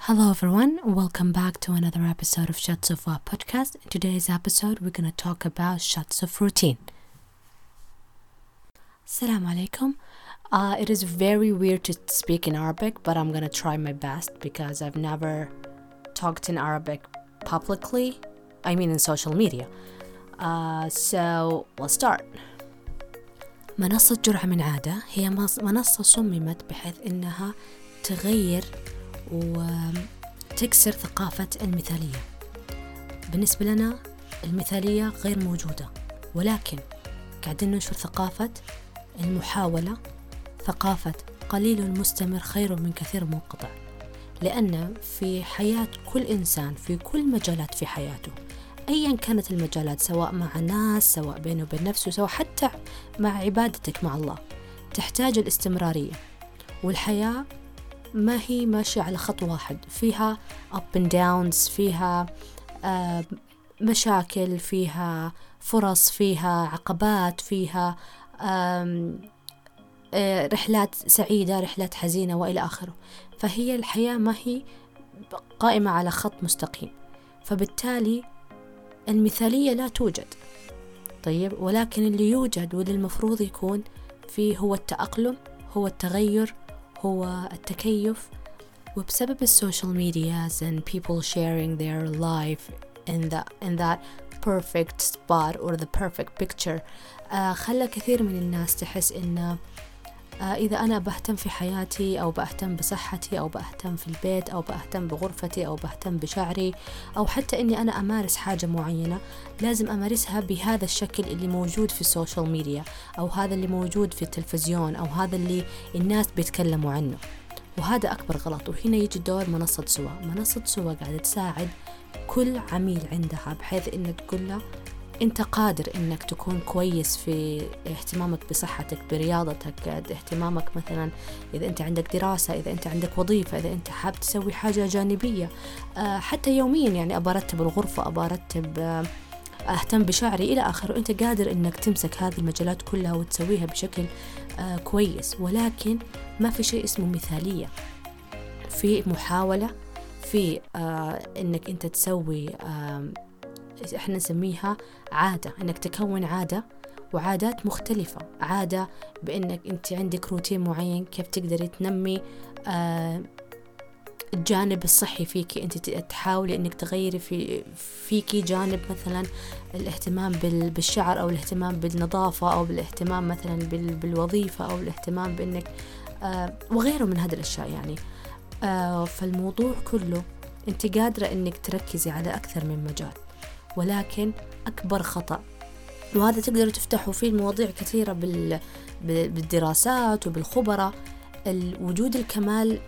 Hello, everyone. Welcome back to another episode of Shots of Our podcast. In today's episode, we're going to talk about shots of routine. Assalamu alaikum. Uh, it is very weird to speak in Arabic, but I'm going to try my best because I've never talked in Arabic publicly. I mean, in social media. Uh, so, let's start. منصة جرعة من عادة هي منصة صممت بحيث إنها تغير وتكسر ثقافة المثالية. بالنسبة لنا المثالية غير موجودة ولكن قاعدين ننشر ثقافة المحاولة ثقافة قليل مستمر خير من كثير منقطع. لأن في حياة كل إنسان في كل مجالات في حياته أيا كانت المجالات سواء مع ناس سواء بينه وبين نفسه سواء حتى مع عبادتك مع الله تحتاج الاستمرارية. والحياة ما هي ماشية على خط واحد. فيها up and downs فيها آه، مشاكل فيها فرص فيها عقبات فيها آه، رحلات سعيدة رحلات حزينة وإلى آخره. فهي الحياة ما هي قائمة على خط مستقيم. فبالتالي المثالية لا توجد. طيب ولكن اللي يوجد واللي المفروض يكون فيه هو التأقلم هو التغير هو التكيف وبسبب السوشيال ميدياز and people sharing their life in that in that perfect spot or the perfect picture uh, خلى كثير من الناس تحس إن آه، إذا أنا بهتم في حياتي أو بهتم بصحتي أو بهتم في البيت أو بهتم بغرفتي أو بهتم بشعري أو حتى إني أنا أمارس حاجة معينة لازم أمارسها بهذا الشكل اللي موجود في ال social media أو هذا اللي موجود في التلفزيون أو هذا اللي الناس بيتكلموا عنه. وهذا أكبر غلط وهنا يجي دور منصة سوا. منصة سوا قاعدة تساعد كل عميل عندها بحيث إنك تقول له انت قادر انك تكون كويس في اهتمامك بصحتك برياضتك اهتمامك مثلا إذا أنت عندك دراسة إذا أنت عندك وظيفة إذا أنت حاب تسوي حاجة جانبية. آه، حتى يوميا يعني أبى أرتب الغرفة أبى أرتب آه، أهتم بشعري إلى آخره. أنت قادر إنك تمسك هذه المجالات كلها وتسويها بشكل آه، كويس. ولكن ما في شيء اسمه مثالية. في محاولة في إنك أنت تسوي إحنا نسميها عادة إنك تكون عادة وعادات مختلفة. عادة بإنك أنت عندك روتين معين كيف تقدري تنمي آه الجانب الصحي فيكي. أنت تحاولي إنك تغيري في فيكي جانب مثلا الاهتمام بالشعر أو الاهتمام بالنظافة أو بالاهتمام مثلا بالوظيفة أو الاهتمام بإنك آه وغيره من هذه الأشياء يعني. آه فالموضوع كله أنت قادرة إنك تركزي على أكثر من مجال. ولكن أكبر خطأ. وهذا تقدروا تفتحوا فيه مواضيع كثيرة بال... بالدراسات وبالخبراء. وجود الكمال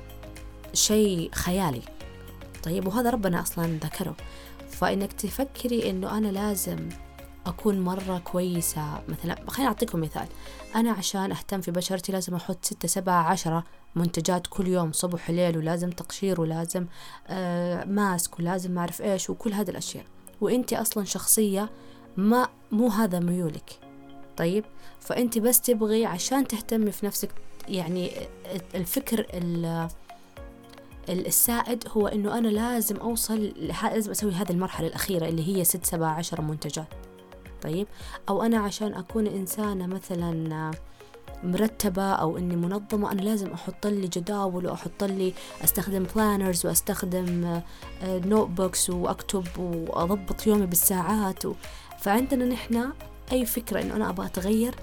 شيء خيالي. طيب وهذا ربنا أصلا ذكره. فإنك تفكري إنه أنا لازم أكون مرة كويسة. مثلا خليني أعطيكم مثال. أنا عشان أهتم في بشرتي لازم أحط ستة سبعة عشرة منتجات كل يوم صبح وليل ولازم تقشير ولازم آه ماسك ولازم ما أعرف إيش وكل هذه الأشياء. وانت أصلا شخصية ما مو هذا ميولك. طيب؟ فانت بس تبغي عشان تهتمي في نفسك يعني الفكر السائد هو إنه أنا لازم أوصل لازم أسوي هذه المرحلة الأخيرة اللي هي ست سبعة عشر منتجات. طيب؟ أو أنا عشان أكون إنسانة مثلا مرتبة أو إني منظمة أنا لازم أحط لي جداول وأحط لي أستخدم بلانرز وأستخدم note آه، books وأكتب وأضبط يومي بالساعات و... فعندنا نحن أي فكرة إنه أنا أبغى أتغير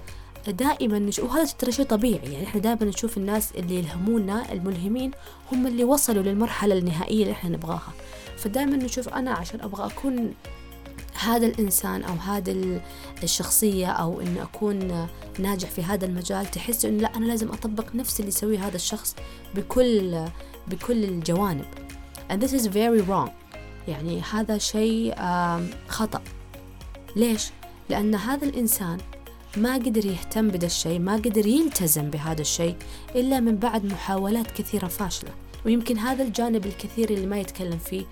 دائما نشوف وهذا ترى شيء طبيعي يعني إحنا دائما نشوف الناس اللي يلهمونا الملهمين هم اللي وصلوا للمرحلة النهائية اللي إحنا نبغاها. فدائما نشوف أنا عشان أبغى أكون هذا الإنسان أو هذا الشخصية أو إني أكون ناجح في هذا المجال تحس إنه لا أنا لازم أطبق نفس اللي يسويه هذا الشخص بكل بكل الجوانب. And this is very wrong. يعني هذا شيء خطأ. ليش؟ لأن هذا الإنسان ما قدر يهتم بهذا الشيء ما قدر يلتزم بهذا الشيء إلا من بعد محاولات كثيرة فاشلة. ويمكن هذا الجانب الكثير اللي ما يتكلم فيه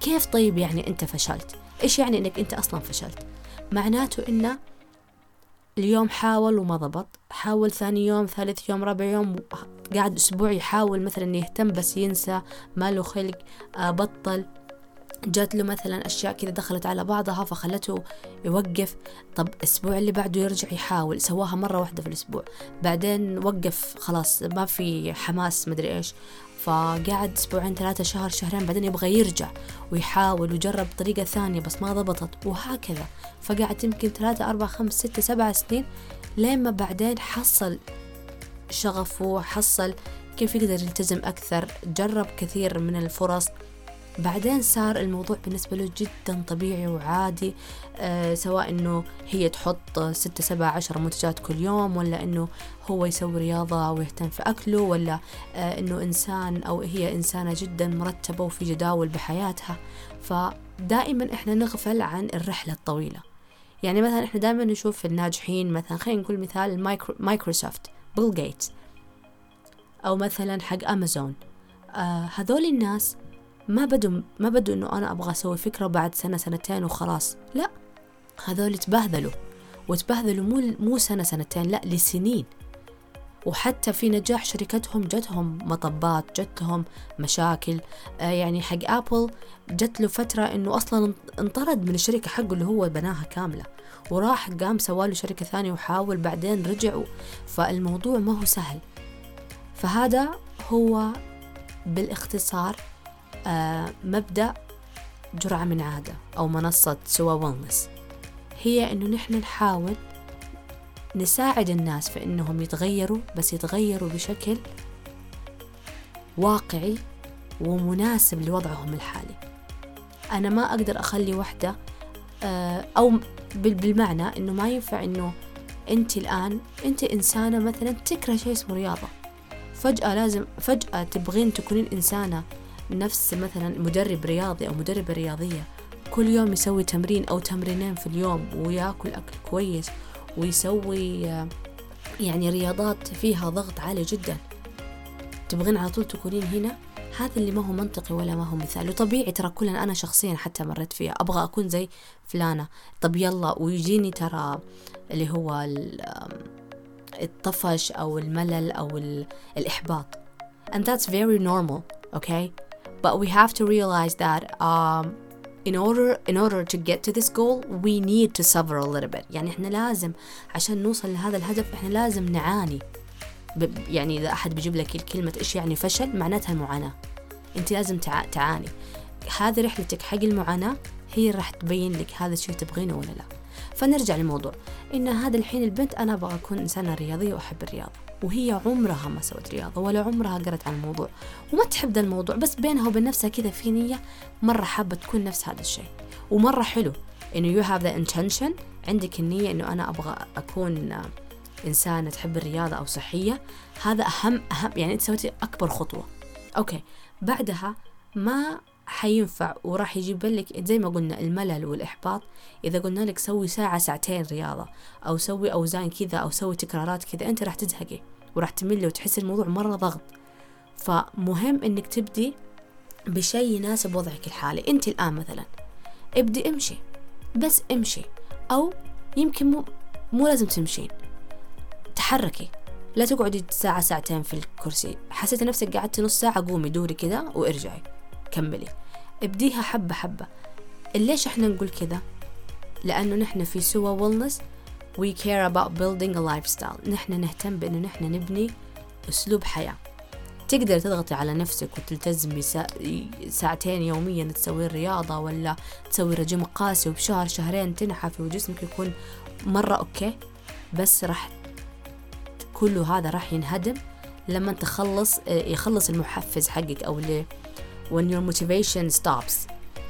كيف طيب يعني أنت فشلت؟ إيش يعني إنك أنت أصلا فشلت؟ معناته إنه اليوم حاول وما ضبط حاول ثاني يوم ثالث يوم رابع يوم قاعد أسبوع يحاول مثلا يهتم بس ينسى ما له خلق آه بطل. جات له مثلا أشياء كذا دخلت على بعضها فخلته يوقف. طب الأسبوع اللي بعده يرجع يحاول سواها مرة واحدة في الأسبوع. بعدين وقف خلاص ما في حماس مدري إيش. فقعد أسبوعين ثلاثة شهر شهرين بعدين يبغى يرجع ويحاول وجرب طريقة ثانية بس ما ضبطت وهكذا. فقعد يمكن ثلاثة أربعة خمس ستة سبعة سنين لين ما بعدين حصل شغفه حصل كيف يقدر يلتزم أكثر جرب كثير من الفرص. بعدين صار الموضوع بالنسبة له جدا طبيعي وعادي آه سواء إنه هي تحط ستة سبعة عشر منتجات كل يوم ولا إنه هو يسوي رياضة ويهتم في أكله ولا آه إنه إنسان أو هي إنسانة جدا مرتبة وفي جداول بحياتها. فدائما إحنا نغفل عن الرحلة الطويلة. يعني مثلا إحنا دائما نشوف الناجحين مثلا خلينا نقول مثال Micro Microsoft بيل جيتس أو مثلا حق أمازون. آه هذول الناس ما بدوا ما بدوا إنه أنا أبغى أسوي فكرة بعد سنة سنتين وخلاص. لا هذول تبهذلوا. وتبهذلوا مو مو سنة سنتين لا لسنين. وحتى في نجاح شركتهم جتهم مطبات جتهم مشاكل. آه يعني حق Apple جت له فترة إنه أصلا انطرد من الشركة حقه اللي هو بناها كاملة. وراح قام سواله شركة ثانية وحاول بعدين رجعوا. فالموضوع ما هو سهل. فهذا هو بالاختصار مبدأ جرعة من عادة أو منصة سوا ويلنس هي إنه نحن نحاول نساعد الناس في إنهم يتغيروا بس يتغيروا بشكل واقعي ومناسب لوضعهم الحالي. أنا ما أقدر أخلي وحدة آه أو بالمعنى إنه ما ينفع إنه أنت الآن أنت إنسانة مثلا تكره شيء اسمه رياضة. فجأة لازم فجأة تبغين تكونين إنسانة نفس مثلا مدرب رياضي أو مدربة رياضية كل يوم يسوي تمرين أو تمرينين في اليوم ويأكل أكل كويس ويسوي يعني رياضات فيها ضغط عالي جدا. تبغين على طول تكونين هنا؟ هذا اللي ما هو منطقي ولا ما هو مثال. وطبيعي ترى كلنا أنا شخصيا حتى مريت فيها. أبغى أكون زي فلانة. طب يلا ويجيني ترى اللي هو الطفش أو الملل أو الإحباط. And that's very normal okay but we have to realize that um, in order in order to get to this goal we need to suffer a little bit. يعني إحنا لازم عشان نوصل لهذا الهدف إحنا لازم نعاني. يعني إذا أحد بيجيب لك الكلمة إيش يعني فشل معناتها المعاناة. أنت لازم تعاني. هذه رحلتك حق المعاناة هي راح تبين لك هذا الشيء تبغينه ولا لا. فنرجع للموضوع. إن هذا الحين البنت أنا أبغى أكون إنسانة رياضية وأحب الرياضة. وهي عمرها ما سوت رياضة ولا عمرها قرت عن الموضوع. وما تحب ذا الموضوع بس بينها وبين نفسها كذا في نية مرة حابة تكون نفس هذا الشيء. ومرة حلو إنه you have the intention عندك النية إنه أنا أبغى أكون إنسانة تحب الرياضة أو صحية. هذا أهم أهم يعني أنت سويتي أكبر خطوة. okay بعدها ما حينفع وراح يجيب لك زي ما قلنا الملل والإحباط. إذا قلنا لك سوي ساعة ساعتين رياضة أو سوي أوزان كذا أو سوي تكرارات كذا أنت راح تزهقي وراح تملي وتحسي الموضوع مرة ضغط. فمهم إنك تبدي بشيء يناسب وضعك الحالي. أنت الآن مثلا ابدي امشي بس امشي أو يمكن مو, مو لازم تمشين تحركي. لا تقعدي ساعة ساعتين في الكرسي. حسيتي نفسك قعدتي نص ساعة قومي دوري كذا وارجعي. كملي. ابديها حبة حبة. ليش إحنا نقول كذا؟ لأنه نحن في سوا ويلنس we care about building a lifestyle. نحن نهتم بأنه نحن نبني أسلوب حياة. تقدر تضغطي على نفسك وتلتزمي ساعتين يوميا تسوي الرياضة ولا تسوي رجيم قاسي وبشهر شهرين تنحفي وجسمك يكون مرة أوكي؟ بس راح كل هذا راح ينهدم لما تخلص يخلص المحفز حقك أو اللي when your motivation stops.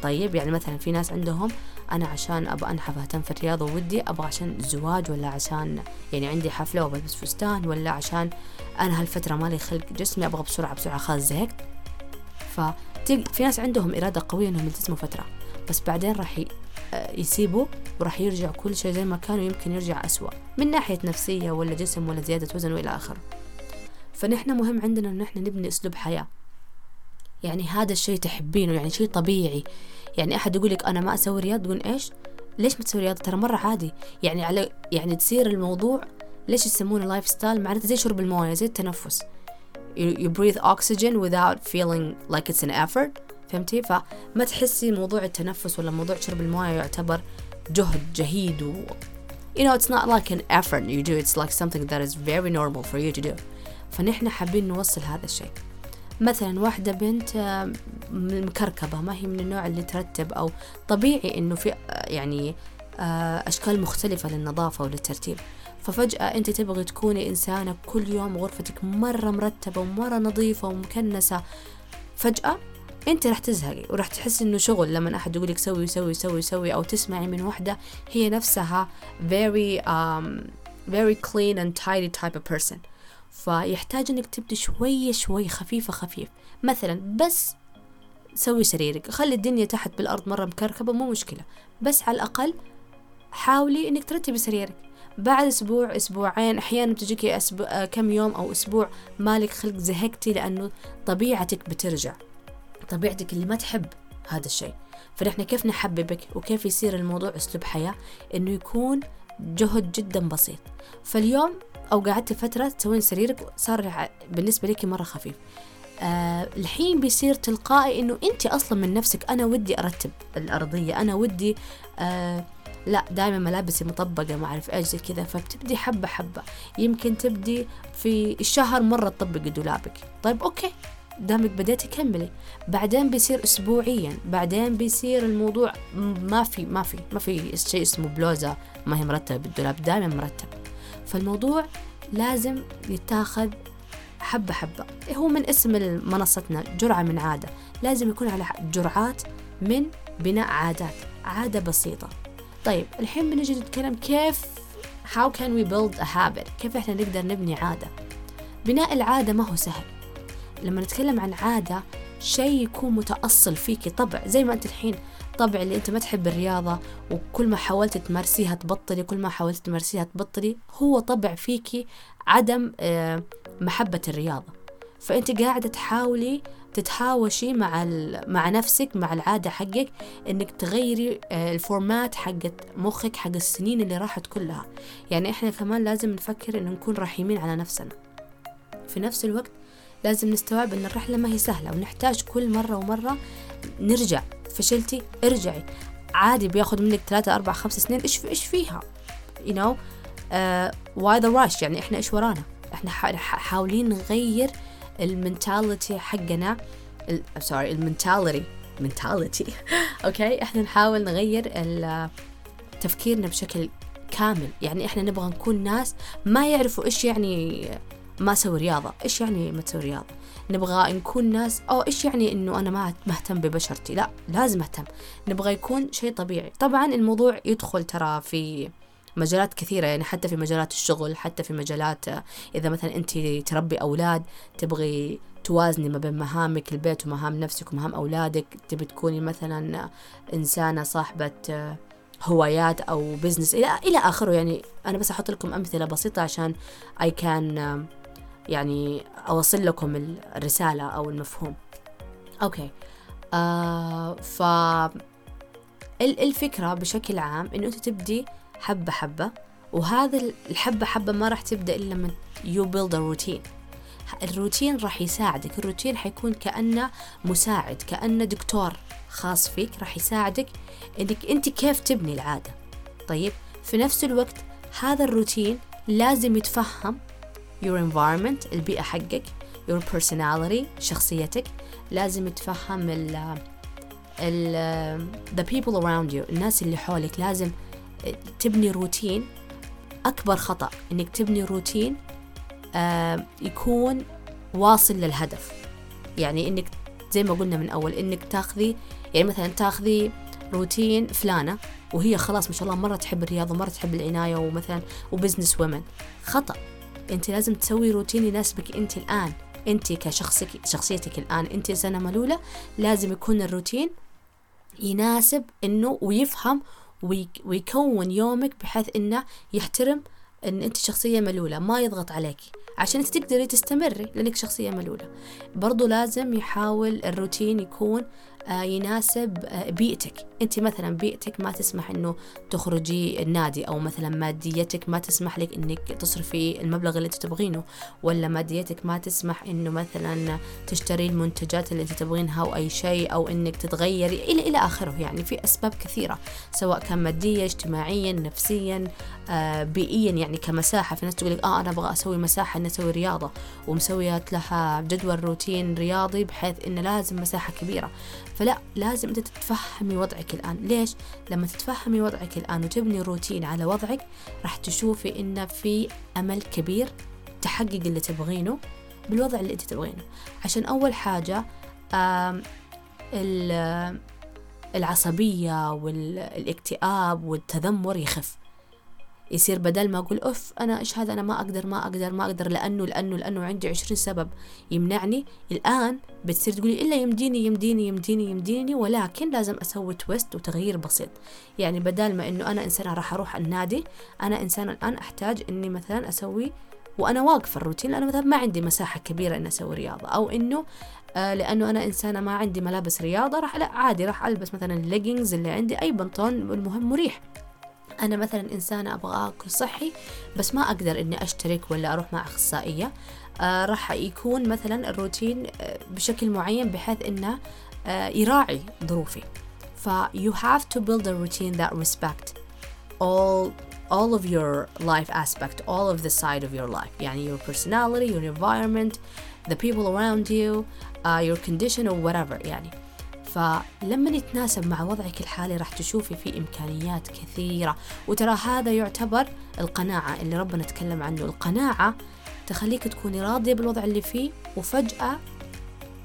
طيب يعني مثلا في ناس عندهم أنا عشان أبغى أنحف أهتم في الرياضة ودي أبغى عشان الزواج ولا عشان يعني عندي حفلة وبلبس فستان ولا عشان أنا هالفترة مالي خلق جسمي أبغى بسرعة بسرعة خلاص زهقت. في ناس عندهم إرادة قوية إنهم يلتزموا فترة بس بعدين راح يسيبوا وراح يرجع كل شيء زي ما كان ويمكن يرجع أسوأ من ناحية نفسية ولا جسم ولا زيادة وزن وإلى آخره. فنحن مهم عندنا إن إحنا نبني أسلوب حياة. يعني هذا الشيء تحبينه يعني شيء طبيعي. يعني أحد يقول لك أنا ما أسوي رياضة تقول إيش؟ ليش ما تسوي رياضة ترى مرة عادي. يعني على يعني تصير الموضوع ليش يسمونه lifestyle معناته زي شرب الموية زي التنفس. You, breathe oxygen without feeling like it's an effort. فهمتي؟ فما تحسي موضوع التنفس ولا موضوع شرب الموية يعتبر جهد جهيد و you know it's not like an effort you do. It's like something that is very normal for you to do. فنحن حابين نوصل هذا الشيء. مثلا واحدة بنت آه، مكركبة ما هي من النوع اللي ترتب أو طبيعي إنه في آه، يعني آه، أشكال مختلفة للنظافة وللترتيب. ففجأة أنت تبغي تكوني إنسانة كل يوم غرفتك مرة مرتبة ومرة نظيفة ومكنسة. فجأة أنت راح تزهقي وراح تحسي إنه شغل لما أحد يقول لك سوي سوي سوي سوي أو تسمعي من وحده هي نفسها very um, very clean and tidy type of person. فيحتاج إنك تبدي شوية شوي خفيفة خفيف. مثلا بس سوي سريرك خلي الدنيا تحت بالأرض مرة مكركبة مو مشكلة. بس على الأقل حاولي إنك ترتبي سريرك. بعد أسبوع أسبوعين أحيانا بتجيكي أسبوع كم يوم أو أسبوع مالك خلق زهقتي لأنه طبيعتك بترجع. طبيعتك اللي ما تحب هذا الشيء. فنحن كيف نحببك وكيف يصير الموضوع أسلوب حياة؟ إنه يكون جهد جدا بسيط. فاليوم أو قعدت فترة تسوين سريرك صار بالنسبة لك مرة خفيف. آه الحين بيصير تلقائي إنه أنت أصلا من نفسك أنا ودي أرتب الأرضية أنا ودي آه لا دائما ملابسي مطبقة ما أعرف إيش زي كذا فبتبدي حبة حبة. يمكن تبدي في الشهر مرة تطبقي دولابك. طيب أوكي. دامك بديتي كملي. بعدين بيصير اسبوعيا. بعدين بيصير الموضوع ما في ما في ما في شيء اسمه بلوزة ما هي مرتبة بالدولاب دائما مرتب. فالموضوع لازم يتاخذ حبة حبة. هو من اسم منصتنا جرعة من عادة. لازم يكون على جرعات من بناء عادات عادة بسيطة. طيب الحين بنجي نتكلم كيف how can we build a habit كيف إحنا نقدر نبني عادة؟ بناء العادة ما هو سهل. لما نتكلم عن عادة شيء يكون متأصل فيكي طبع. زي ما أنت الحين طبع اللي أنت ما تحب الرياضة وكل ما حاولت تمارسيها تبطلي كل ما حاولت تمارسيها تبطلي هو طبع فيكي عدم آه، محبة الرياضة. فأنت قاعدة تحاولي تتهاوشي مع مع نفسك مع العادة حقك إنك تغيري آه، الفورمات حقت مخك حق السنين اللي راحت كلها. يعني إحنا كمان لازم نفكر إنه نكون رحيمين على نفسنا. في نفس الوقت لازم نستوعب أن الرحلة ما هي سهلة ونحتاج كل مرة ومرة نرجع. فشلتي ارجعي. عادي بياخد منك ثلاثة أربعة خمس سنين. إيش إيش فيها؟ You know why the rush يعني إحنا إيش ورانا؟ إحنا حاولين نغير ال mentality حقنا. sorry ال mentality. mentality. okay إحنا نحاول نغير تفكيرنا بشكل كامل. يعني إحنا نبغى نكون ناس ما يعرفوا إيش يعني ما أسوي رياضة. إيش يعني ما تسوي رياضة؟ نبغى نكون ناس. أو إيش يعني إنه أنا ما مهتم ببشرتي؟ لا لازم أهتم. نبغى يكون شيء طبيعي. طبعا الموضوع يدخل ترى في مجالات كثيرة يعني حتى في مجالات الشغل حتى في مجالات إذا مثلا أنت تربي أولاد تبغي توازني ما بين مهامك البيت ومهام نفسك ومهام أولادك. تبي تكوني مثلا إنسانة صاحبة هوايات أو business إلى إلى آخره. يعني أنا بس أحط لكم أمثلة بسيطة عشان I can يعني أوصل لكم الرسالة أو المفهوم. okay. آه ف الفكرة بشكل عام إنه أنت تبدي حبة حبة وهذا الحبة حبة ما راح تبدأ إلا لما build a routine. الروتين راح يساعدك. الروتين حيكون كأنه مساعد كأنه دكتور خاص فيك راح يساعدك إنك أنت كيف تبني العادة. طيب في نفس الوقت هذا الروتين لازم يتفهم your environment البيئة حقك your personality شخصيتك. لازم يتفهم ال ال the people around you الناس اللي حولك. لازم تبني روتين. أكبر خطأ إنك تبني روتين يكون واصل للهدف. يعني إنك زي ما قلنا من أول إنك تاخذي يعني مثلا تاخذي روتين فلانة وهي خلاص ما شاء الله مرة تحب الرياضة مرة تحب العناية ومثلا وبزنس ومن خطأ. انت لازم تسوي روتين يناسبك انت الآن. انت كشخصك شخصيتك الآن. انت سنه ملولة لازم يكون الروتين يناسب إنه ويفهم ويكون يومك بحيث إنه يحترم إن أنت شخصية ملولة ما يضغط عليك. عشان أنت تقدري تستمري لأنك شخصية ملولة. برضو لازم يحاول الروتين يكون يناسب آه، بيئتك. انت مثلا بيئتك ما تسمح إنه تخرجي النادي أو مثلا ماديتك ما تسمح لك إنك تصرفي المبلغ اللي أنت تبغينه ولا ماديتك ما تسمح إنه مثلا تشتري المنتجات اللي أنت تبغينها أو أي شيء أو إنك تتغيري إلى إلى آخره. يعني في أسباب كثيرة سواء كان ماديه اجتماعيا نفسيا آه بيئيا. يعني كمساحة في ناس تقول لك آه أنا أبغى أسوي مساحة إني أسوي رياضة ومسويات لها جدول روتين رياضي بحيث إنه لازم مساحة كبيرة. فلا لازم أنت تتفهمي وضعك الآن. ليش؟ لما تتفهمي وضعك الآن وتبني روتين على وضعك راح تشوفي إن في أمل كبير تحقق اللي تبغينه بالوضع اللي أنت تبغينه. عشان أول حاجة العصبية والاكتئاب والتذمر يخف. يصير بدل ما أقول أف أنا إيش هذا؟ أنا ما أقدر ما أقدر ما أقدر لأنه لأنه لأنه عندي عشرين سبب يمنعني. الآن بتصير تقولي إلا يمديني يمديني يمديني يمديني ولكن لازم أسوي تويست وتغيير بسيط. يعني بدل ما إنه أنا إنسانة راح أروح النادي أنا إنسانة الآن أحتاج إني مثلا أسوي وأنا واقفة الروتين لأنه مثلا ما عندي مساحة كبيرة إني أسوي رياضة. أو إنه آه لأنه أنا إنسانة ما عندي ملابس رياضة راح لا عادي راح ألبس مثلا الليجنز اللي عندي أي بنطلون المهم مريح. أنا مثلا إنسانة أبغى أكل صحي بس ما أقدر إني أشترك ولا أروح مع أخصائية آه راح يكون مثلا الروتين آه بشكل معين بحيث إنه آه يراعي ظروفي ف you have to build a routine that respect all all of your life aspect all of the side of your life يعني your personality your environment the people around you uh, your condition or whatever يعني فلما يتناسب مع وضعك الحالي راح تشوفي في إمكانيات كثيرة. وترى هذا يعتبر القناعة اللي ربنا تكلم عنه. القناعة تخليك تكوني راضية بالوضع اللي فيه وفجأة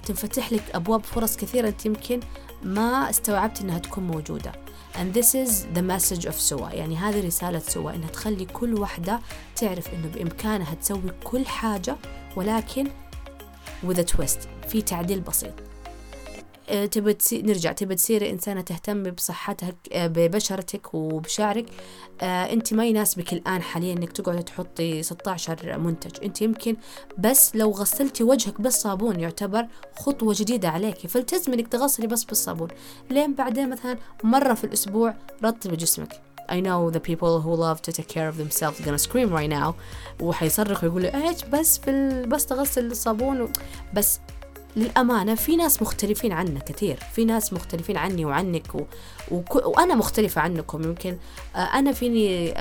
تنفتح لك أبواب فرص كثيرة أنت يمكن ما استوعبت إنها تكون موجودة. And this is the message of سوا يعني هذه رسالة سوا إنها تخلي كل واحدة تعرف إنه بإمكانها تسوي كل حاجة ولكن with a twist في تعديل بسيط. آه، تبى نرجع تبى تصيري إنسانة تهتم بصحتك آه، ببشرتك وبشعرك. آه، أنت ما يناسبك الآن حاليا إنك تقعدي تحطي 16 منتج. أنت يمكن بس لو غسلتي وجهك بالصابون يعتبر خطوة جديدة عليك فالتزمي إنك تغسلي بس بالصابون. لين بعدين مثلا مرة في الأسبوع رطبي جسمك. I know the people who love to take care of themselves gonna scream right now. وحيصرخوا يقولوا إيش بس في بس تغسل الصابون و... بس للأمانة في ناس مختلفين عنا كثير. في ناس مختلفين عني وعنك و... و... وأنا مختلفة عنكم. يمكن آه، أنا فيني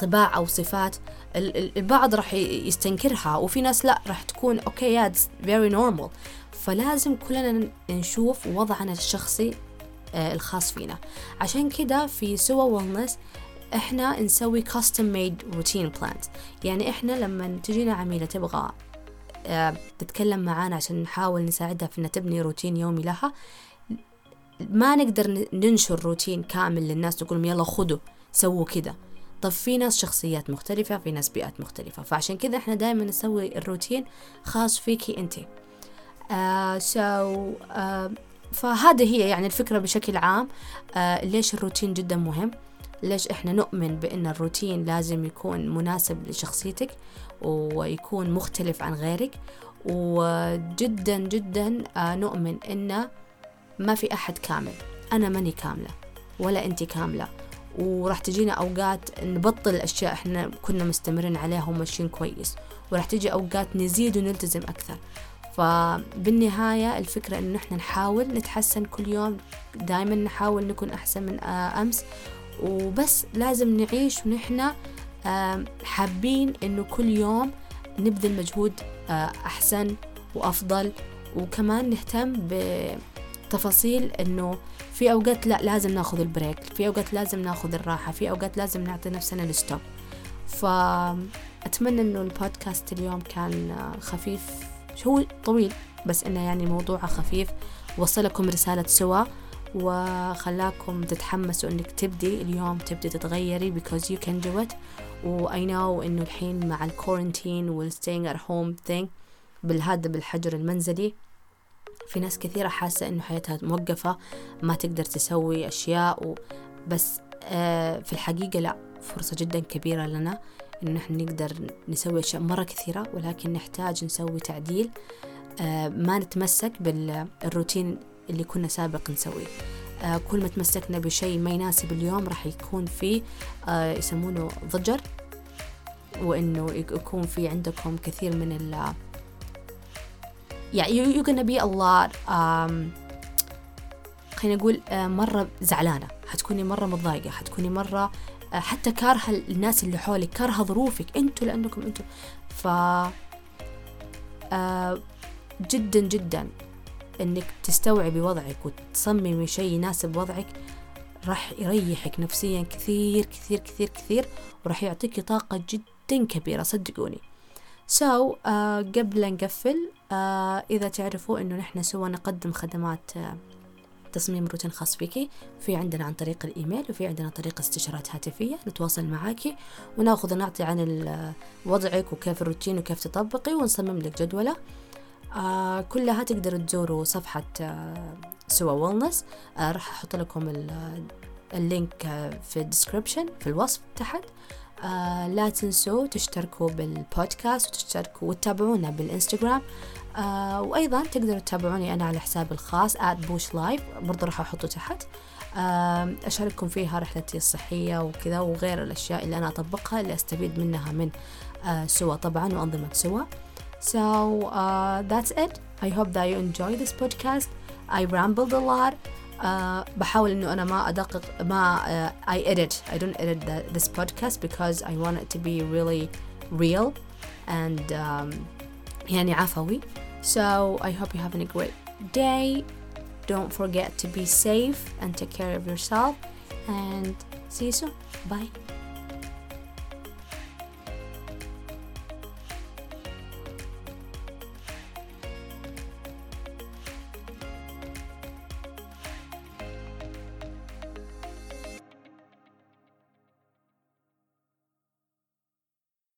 طباع أو صفات البعض راح يستنكرها وفي ناس لا راح تكون okay يا very normal فلازم كلنا نشوف وضعنا الشخصي آه، الخاص فينا. عشان كده في سوا ويلنس إحنا نسوي custom made routine plans. يعني إحنا لما تجينا عميلة تبغى تتكلم معانا عشان نحاول نساعدها في إنها تبني روتين يومي لها. ما نقدر ننشر روتين كامل للناس نقول يلا خذوا سووا كده طب في ناس شخصيات مختلفة في ناس بيئات مختلفة. فعشان كذا إحنا دائما نسوي الروتين خاص فيكي أنت. آه so, آه فهذه هي يعني الفكرة بشكل عام. آه ليش الروتين جدا مهم؟ ليش إحنا نؤمن بإن الروتين لازم يكون مناسب لشخصيتك؟ ويكون مختلف عن غيرك. وجدا جدا آه، نؤمن إن ما في أحد كامل. أنا ماني كاملة ولا انت كاملة. وراح تجينا أوقات نبطل الاشياء إحنا كنا مستمرين عليها وماشيين كويس. وراح تجي أوقات نزيد ونلتزم أكثر. فبالنهاية الفكرة إنه إحنا نحاول نتحسن كل يوم. دائما نحاول نكون أحسن من آه، أمس. وبس لازم نعيش ونحن حابين إنه كل يوم نبذل مجهود آه، أحسن وأفضل وكمان نهتم بتفاصيل إنه في أوقات لا لازم ناخذ ال break في أوقات لازم ناخذ الراحة في أوقات لازم نعطي نفسنا ال stop فأتمنى إنه البودكاست اليوم كان آه، خفيف هو طويل بس إنه يعني موضوعه خفيف. وصلكم رسالة سوا. وخلاكم تتحمسوا إنك تبدي اليوم تبدي تتغيري because you can do it. و I know إنه الحين مع الكورنتين وال staying at home thing بالهذا بالحجر المنزلي في ناس كثيرة حاسة إنه حياتها موقفة ما تقدر تسوي أشياء و بس آه في الحقيقة لا فرصة جدا كبيرة لنا إنه نحن نقدر نسوي أشياء مرة كثيرة ولكن نحتاج نسوي تعديل آه ما نتمسك بالروتين اللي كنا سابق نسويه. آه كل ما تمسكنا بشيء ما يناسب اليوم راح يكون في آه يسمونه ضجر وإنه يكون في عندكم كثير من ال يعني you're gonna be a lot خلينا نقول uh, مرة زعلانة. حتكوني مرة متضايقة حتكوني مرة uh, حتى كارهة الناس اللي حولك كارهة ظروفك أنتوا لأنكم أنتوا. ف uh, جدا جدا إنك تستوعبي وضعك وتصممي شيء يناسب وضعك راح يريحك نفسيا كثير كثير كثير كثير وراح يعطيكي طاقة جدا كبيرة صدقوني. سو so, uh, قبل نقفل uh, إذا تعرفوا إنه نحن سوا نقدم خدمات uh, تصميم روتين خاص فيكي في عندنا عن طريق الإيميل وفي عندنا طريق استشارات هاتفية نتواصل معاكي ونأخذ ونعطي عن وضعك وكيف الروتين وكيف تطبقي ونصمم لك جدولة. آه كلها تقدروا تزوروا صفحة آه سوا Wellness. آه راح أحط لكم ال link في ال description في الوصف تحت. لا تنسوا تشتركوا بالبودكاست وتشتركوا وتتابعونا بالإنستغرام. وأيضا تقدروا تتابعوني أنا على حسابي الخاص بوش لايف برضه راح أحطه تحت. أشارككم فيها رحلتي الصحية وكذا وغير الأشياء اللي أنا أطبقها اللي أستفيد منها من آه سوا طبعا وأنظمة سوا. So uh, that's it. I hope that you enjoy this podcast. I rambled a lot. Uh, بحاول إنه أنا ما أدقق ما uh, I edit I don't edit the, this podcast because I want it to be really real and um, يعني عفوي. So I hope you're having a great day. Don't forget to be safe and take care of yourself and see you soon. Bye.